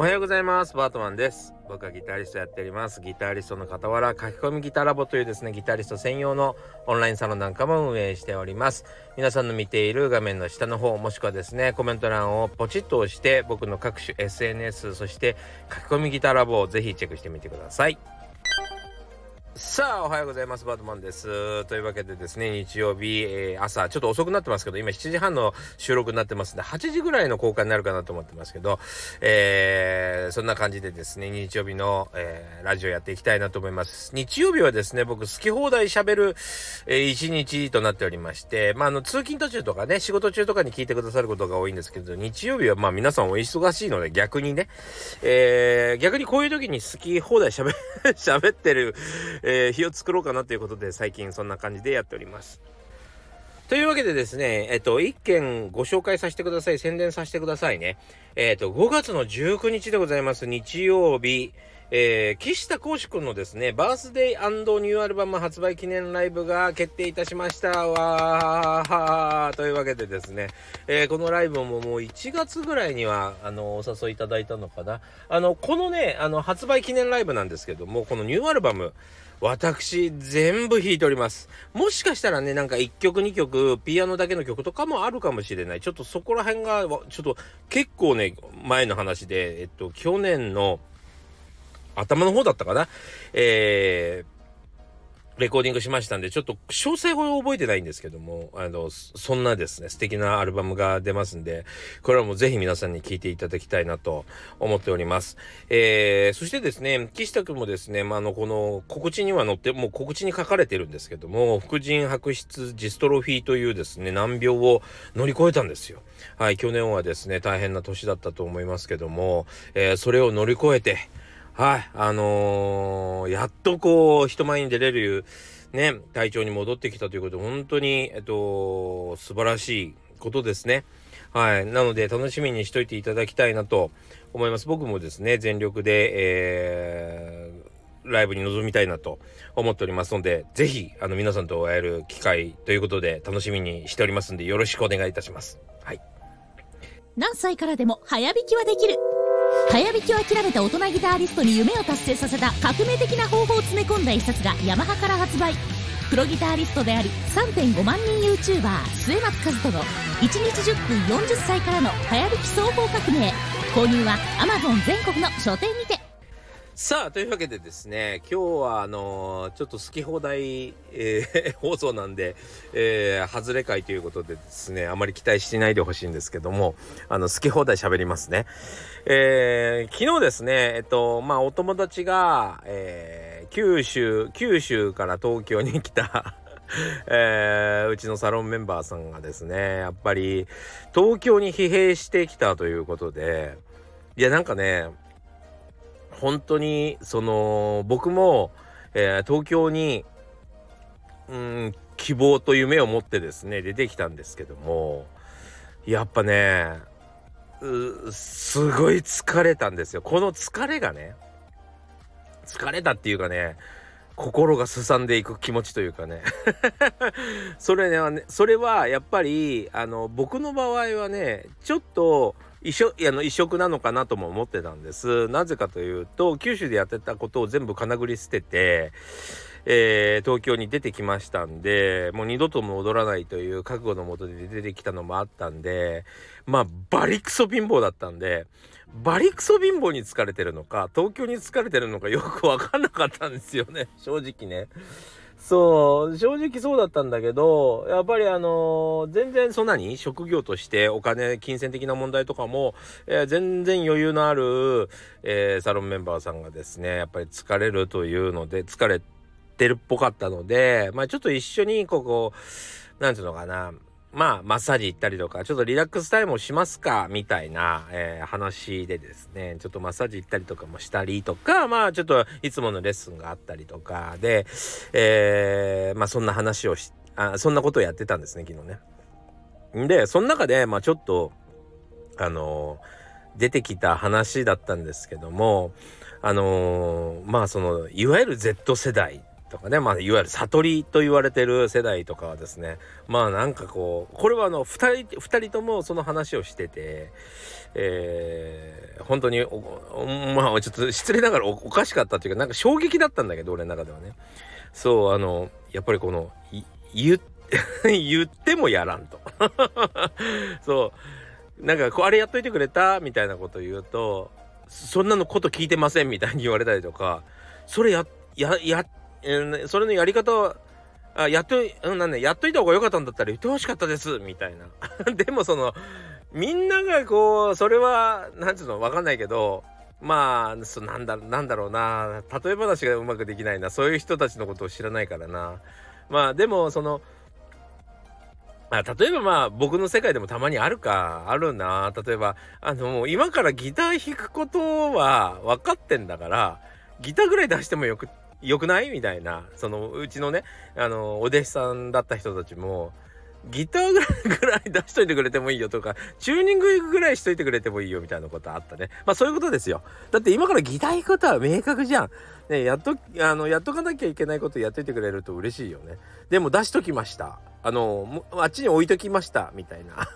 おはようございます。バートマンです。僕はギタリストやっております。ギタリストの傍ら、書き込みギタラボというですね、ギタリスト専用のオンラインサロンなんかも運営しております。皆さんの見ている画面の下の方、もしくはですね、コメント欄をポチッと押して、僕の各種 SNS、そして書き込みギタラボをぜひチェックしてみてください。さあ、おはようございます。バートマンです。というわけでですね、日曜日、えー、朝、ちょっと遅くなってますけど、今7時半の収録になってますんで、8時ぐらいの公開になるかなと思ってますけど、えー、そんな感じでですね、日曜日の、えー、ラジオやっていきたいなと思います。日曜日はですね、僕、好き放題喋る、えー、一日となっておりまして、まあ、あの、通勤途中とかね、仕事中とかに聞いてくださることが多いんですけど、日曜日はまあ、皆さんお忙しいので、逆にね、えー、逆にこういう時に好き放題喋、喋ってる、えー、日を作ろうかなということで最近そんな感じでやっております。というわけでですね、えっと、一件ご紹介させてください。宣伝させてくださいね。えっと、5月の19日でございます。日曜日。えー、岸田幸志くんのですね、バースデイニューアルバム発売記念ライブが決定いたしました。わーというわけでですね、えー、このライブももう1月ぐらいには、あの、お誘いいただいたのかな。あの、このね、あの、発売記念ライブなんですけども、このニューアルバム、私、全部弾いております。もしかしたらね、なんか1曲2曲、ピアノだけの曲とかもあるかもしれない。ちょっとそこら辺が、ちょっと結構ね、前の話で、えっと、去年の、頭の方だったかなえー、レコーディングしましたんで、ちょっと詳細を覚えてないんですけども、あの、そんなですね、素敵なアルバムが出ますんで、これはもうぜひ皆さんに聴いていただきたいなと思っております。えー、そしてですね、岸田くんもですね、まあ、あの、この告知には載って、もう告知に書かれてるんですけども、副腎白質ジストロフィーというですね、難病を乗り越えたんですよ。はい、去年はですね、大変な年だったと思いますけども、えー、それを乗り越えて、はい、あのー、やっとこう、人前に出れる、ね、体調に戻ってきたということで、本当に、えっと、素晴らしいことですね。はい。なので、楽しみにしといていただきたいなと思います。僕もですね、全力で、えー、ライブに臨みたいなと思っておりますので、ぜひ、あの、皆さんと会える機会ということで、楽しみにしておりますんで、よろしくお願いいたします。はい。何歳からでも早弾きはできる。早弾きを諦めた大人ギタリストに夢を達成させた革命的な方法を詰め込んだ一冊がヤマハから発売。プロギタリストであり3.5万人 YouTuber 末松和人の1日10分40歳からの早弾き双方革命。購入は Amazon 全国の書店にて。さあ、というわけでですね、今日はあのー、ちょっと好き放題、えー、放送なんで、えー、外れ会ということでですね、あまり期待しないでほしいんですけども、あの、好き放題喋りますね。えー、昨日ですね、えっと、まあ、お友達が、えー、九州、九州から東京に来た えー、うちのサロンメンバーさんがですね、やっぱり東京に疲弊してきたということで、いや、なんかね、本当にその僕も、えー、東京にうん希望と夢を持ってですね出てきたんですけどもやっぱねすごい疲れたんですよ。この疲れがね疲れたっていうかね心がすさんでいく気持ちというかね。それねそれはやっぱりあの僕の場合はねちょっと異色あの異色なのかなとも思ってたんです。なぜかというと九州でやってたことを全部かなぐり捨てて、えー、東京に出てきましたんでもう二度と戻らないという覚悟のもとで出てきたのもあったんでまあバリクソ貧乏だったんでバリクソ貧乏に疲れてるのか東京に疲れてるのかよく分かんなかったんですよね正直ね。そう、正直そうだったんだけど、やっぱりあのー、全然そんなに職業としてお金、金銭的な問題とかも、えー、全然余裕のある、えー、サロンメンバーさんがですね、やっぱり疲れるというので、疲れてるっぽかったので、まあちょっと一緒にここ、なんていうのかな、まあ、マッサージ行ったりとか、ちょっとリラックスタイムをしますか、みたいな、えー、話でですね、ちょっとマッサージ行ったりとかもしたりとか、まあ、ちょっといつものレッスンがあったりとかで、えー、まあ、そんな話をし、あ、そんなことをやってたんですね、昨日ね。で、その中で、まあ、ちょっと、あのー、出てきた話だったんですけども、あのー、まあ、その、いわゆる Z 世代とかね、まあ、いわゆる悟りと言われてる世代とかはですね、まあなんかこう、これはあの、二人、二人ともその話をしてて、えー、本当にまあちょっと失礼ながらおかしかったっていうか、なんか衝撃だったんだけど、俺の中ではね。そう、あの、やっぱりこの、言って、言ってもやらんと。そう。なんか、こう、あれやっといてくれた？みたいなこと言うと、そんなのこと聞いてません？みたいに言われたりとか、それや、や、や、えー、それのやり方は、あ、やっと、うん、なんね、やっといた方が良かったんだったら言ってほしかったです、みたいな。でもその、みんながこう、それは、なんていうの、わかんないけど、まあ、そなんだ、なんだろうな。例え話がうまくできないな。そういう人たちのことを知らないからな。まあ、でも、その、あ例えばまあ僕の世界でもたまにあるかあるな例えばあの今からギター弾くことは分かってんだからギターぐらい出してもよく良くない？みたいな。そのうちのねあのお弟子さんだった人たちもギターぐらいぐらい出しといてくれてもいいよとかチューニングぐらいしといてくれてもいいよみたいなことあったね。まあそういうことですよ。だって今からギター弾くことは明確じゃん。ねやっとあのやっとかなきゃいけないことやっといてくれると嬉しいよね。でも出しときました。あのあっちに置いときましたみたいな。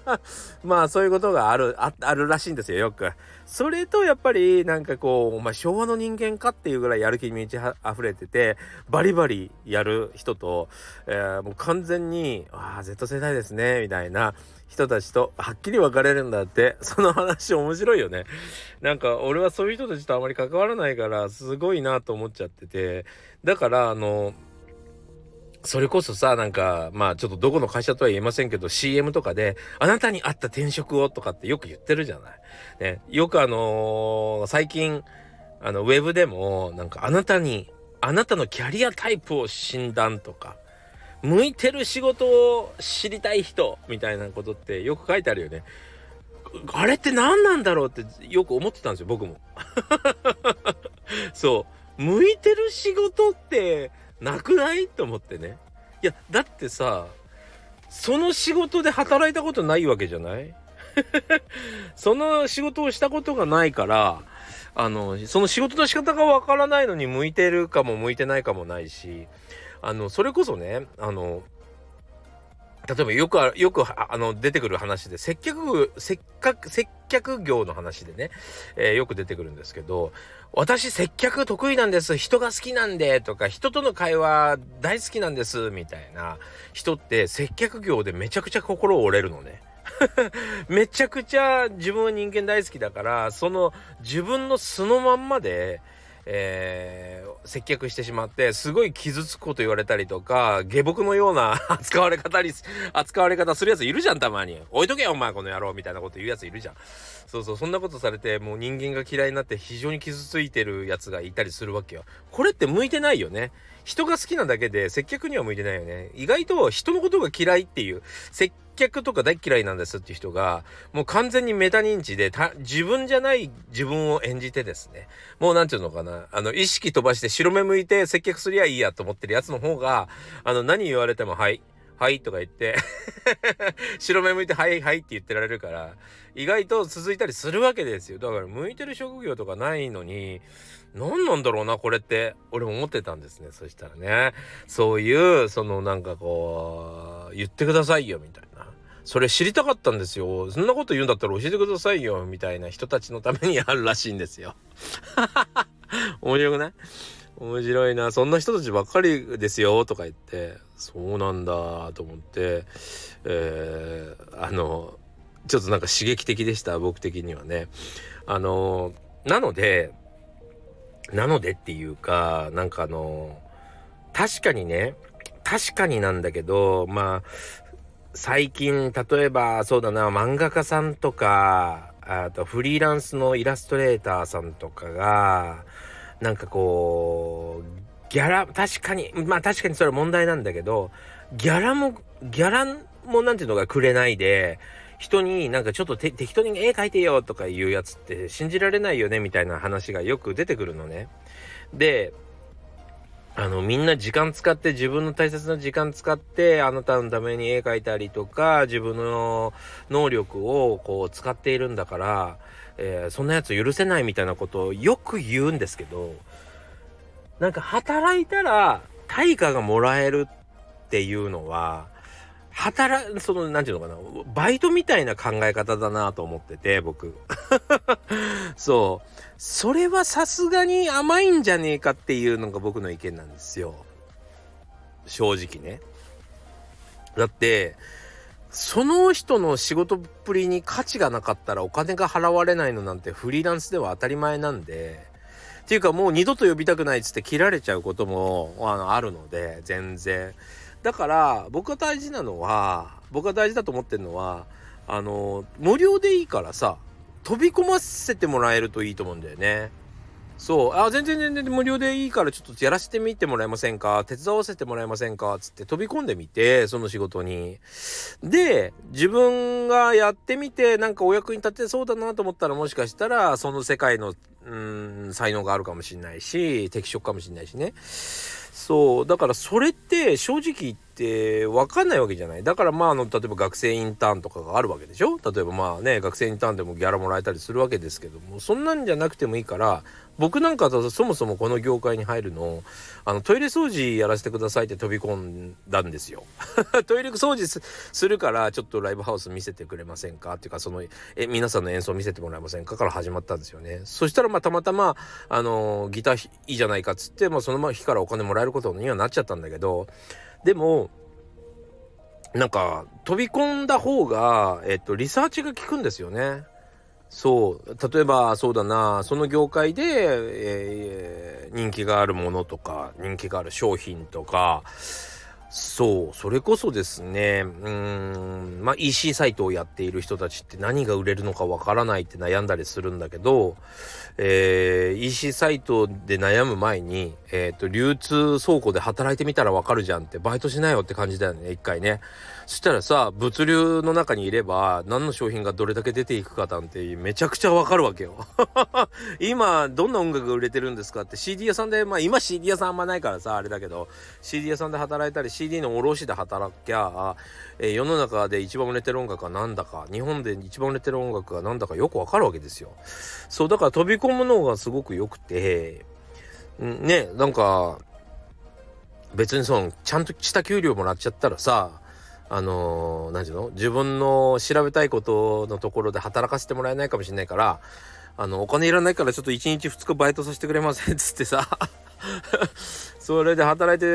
まあそういうことがあるあるらしいんですよよく。それとやっぱりなんかこうお前昭和の人間かっていうぐらいやる気に満ち溢れててバリバリやる人と、えー、もう完全にああ Z 世代ですねみたいな人たちとはっきり分かれるんだってその話面白いよね。なんか俺はそういう人たちとあまり関わらないからすごいなと思っちゃってて。だからあのそれこそさ、なんか、まあちょっとどこの会社とは言えませんけど、CM とかで、あなたに合った転職をとかってよく言ってるじゃない。ね、よくあのー、最近、あの、ウェブでも、なんかあなたに、あなたのキャリアタイプを診断とか、向いてる仕事を知りたい人みたいなことってよく書いてあるよね。あれって何なんだろうってよく思ってたんですよ、僕も。そう。向いてる仕事ってなくない？と思ってね。いや、だってさ、その仕事で働いたことないわけじゃない？その仕事をしたことがないから、あの、その仕事の仕方がわからないのに向いてるかも向いてないかもないし、あの、それこそね、あの、例えばよくよくあの出てくる話で接客接客接客業の話でね、えー、よく出てくるんですけど私接客得意なんです人が好きなんでとか人との会話大好きなんですみたいな人って接客業でめちゃくちゃ心折れるのね。めちゃくちゃ自分は人間大好きだからその自分の素のまんまでえー、接客してしまってすごい傷つくこと言われたりとか下僕のような 扱われ方に扱われ方するやついるじゃんたまに。置いとけよお前この野郎みたいなこと言うやついるじゃん。そうそうそんなことされてもう人間が嫌いになって非常に傷ついてるやつがいたりするわけよ。これって向いてないよね。人が好きなだけで接客には向いてないよね。意外と人のことが嫌いっていう接客とか大嫌いなんですっていう人が、もう完全にメタ認知で、自分じゃない自分を演じてですね、もうなんていうのかな、あの、意識飛ばして白目向いて接客すりゃいいやと思ってるやつの方が、あの、何言われても、はい、はいとか言って 白目向いてはいはいって言ってられるから意外と続いたりするわけですよ。だから向いてる職業とかないのに何なんだろうなこれって俺も思ってたんですね。そしたらねそういうそのなんかこう言ってくださいよみたいな。それ知りたかったんですよ。そんなこと言うんだったら教えてくださいよ。みたいな人たちのためにあるらしいんですよ。面白くない？面白いな。そんな人たちばっかりですよ。とか言って。そうなんだと思って、えー、あのちょっとなんか刺激的でした。僕的にはね。あのなのでなのでっていうかなんかあの確かにね。確かになんだけどまあ最近例えばそうだな漫画家さんとかあとフリーランスのイラストレーターさんとかがなんかこう、ギャラ、確かに、まあ確かにそれは問題なんだけど、ギャラも、ギャラもなんていうのがくれないで、人になんかちょっと適当に絵描いてよとか言うやつって信じられないよねみたいな話がよく出てくるのね。で、あの、みんな時間使って自分の大切な時間使ってあなたのために絵描いたりとか自分の能力をこう使っているんだからえー、そんなやつ許せないみたいなことをよく言うんですけどなんか働いたら対価がもらえるっていうのは働その何て言うのかなバイトみたいな考え方だなと思ってて僕。そう。それはさすがに甘いんじゃねえかっていうのが僕の意見なんですよ。正直ね。だってその人の仕事っぷりに価値がなかったらお金が払われないのなんてフリーランスでは当たり前なんでっていうかもう二度と呼びたくないっつって切られちゃうこともあのあるので全然。だから僕が大事なのは僕が大事だと思ってるのはあの無料でいいからさ飛び込ませてもらえるといいと思うんだよね。そう、あ、全然全然無料でいいからちょっとやらせてみてもらえませんか？手伝わせてもらえませんか？つって飛び込んでみて、その仕事に。で、自分がやってみて、なんかお役に立てそうだなと思ったらもしかしたら、その世界の、うん、才能があるかもしれないし、適職かもしれないしね。そう、だからそれって正直言って、って分かんないわけじゃない。だからまああの例えば学生インターンとかがあるわけでしょ？例えばまあね学生インターンでもギャラもらえたりするわけですけどもそんなんじゃなくてもいいから僕なんかだそもそもこの業界に入るのあのトイレ掃除やらせてくださいって飛び込んだんですよ。トイレ掃除するからちょっとライブハウス見せてくれませんか？っていうかそのえ皆さんの演奏見せてもらえませんか？から始まったんですよね。そしたらまあたまたまあのギターいいじゃないかっつって、まあ、その日からお金もらえることにはなっちゃったんだけどでもなんか飛び込んだ方が、えっと、リサーチが効くんですよね。そう例えばそうだなその業界で、えー、人気があるものとか人気がある商品とかそうそれこそですねうーんまあ EC サイトをやっている人たちって何が売れるのかわからないって悩んだりするんだけど、えー、EC サイトで悩む前に、えーと、流通倉庫で働いてみたらわかるじゃんってバイトしないよって感じだよね一回ね。そしたらさ物流の中にいれば何の商品がどれだけ出ていくかなんてめちゃくちゃわかるわけよ 今どんな音楽が売れてるんですかって CD 屋さんでまあ今 CD 屋さんあんまないからさあれだけど CD 屋さんで働いたり CD の卸で働きゃ、えー、世の中で一番売れてる音楽は何だか。日本で一番売れてる音楽が何だかよくわかるわけですよ。そうだから飛び込むのがすごく良くてねなんか別にそのちゃんとした給料もらっちゃったらさあのー、何て言うの？自分の調べたいことのところで働かせてもらえないかもしれないからあのお金いらないからちょっと1日2日バイトさせてくれませんっつってさ。それで働いて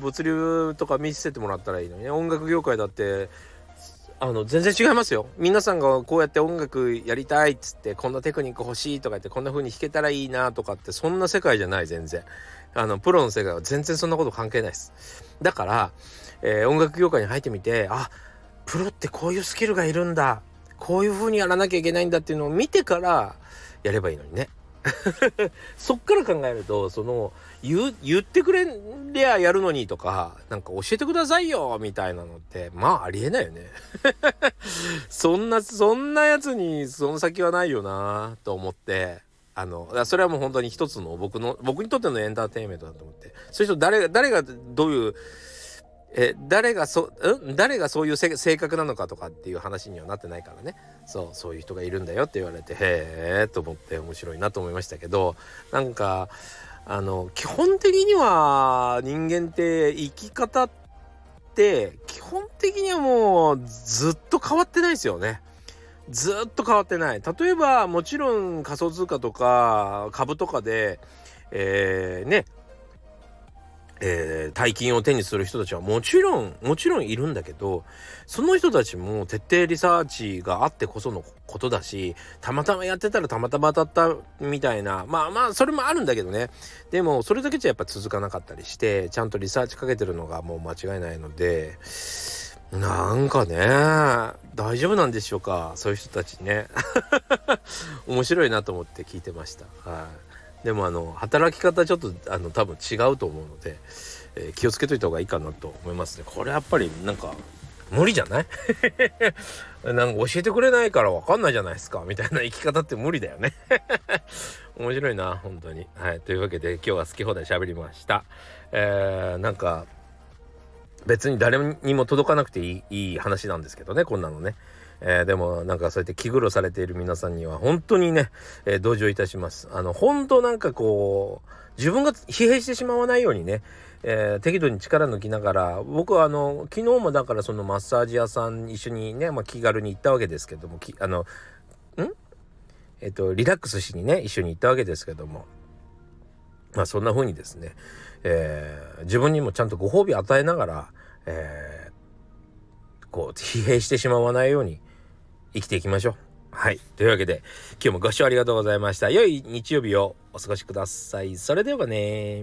物流とか見せてもらったらいいのにね。音楽業界だってあの全然違いますよ。皆さんがこうやって音楽やりたいっつってこんなテクニック欲しいとか言ってこんな風に弾けたらいいなとかってそんな世界じゃない全然。あのプロの世界は全然そんなこと関係ないです。だからえー、音楽業界に入ってみてあプロってこういうスキルがいるんだ。こういう風にやらなきゃいけないんだっていうのを見てからやればいいのにね。そっから考えるとその言言ってくれりゃやるのにとかなんか教えてくださいよみたいなのってまあありえないよね。そんなそんなやつにその先はないよなと思って。あのそれはもう本当に一つの僕の僕にとってのエンターテインメントだと思って。そういう人誰誰がどういうえ誰がそん？誰がそういう性格なのかとかっていう話にはなってないからねそうそういう人がいるんだよって言われてへえと思って面白いなと思いましたけどなんかあの基本的には人間って生き方って基本的にはもうずっと変わってないですよね。ずっと変わってない。例えばもちろん仮想通貨とか株とかで、えー、ねえー、大金を手にする人たちはもちろんもちろんいるんだけどその人たちも徹底リサーチがあってこそのことだしたまたまやってたらたまたま当たったみたいなまあまあそれもあるんだけどね。でもそれだけじゃやっぱ続かなかったりしてちゃんとリサーチかけてるのがもう間違いないのでなんかね大丈夫なんでしょうか？そういう人たちね。面白いなと思って聞いてました。はい。でもあの働き方ちょっとあの多分違うと思うので、えー、気をつけといた方がいいかなと思いますね。これやっぱりなんか無理じゃない？なんか教えてくれないから分かんないじゃないですかみたいな生き方って無理だよね。面白いな本当に。はいというわけで今日は好き放題喋りました。えー、なんか別に誰にも届かなくていいいい話なんですけどねこんなのね。えー、でもなんかそうやって気苦労されている皆さんには本当にね、えー、同情いたします。あの本当なんかこう自分が疲弊してしまわないようにね、えー、適度に力抜きながら僕はあの昨日もだからそのマッサージ屋さん一緒にね、まあ、気軽に行ったわけですけどもきあのん？えっ、とリラックスしにね一緒に行ったわけですけどもまあそんな風にですね、えー、自分にもちゃんとご褒美与えながら、えー、こう疲弊してしまわないように生きていきましょう。はい。というわけで、今日もご視聴ありがとうございました。良い日曜日をお過ごしください。それではね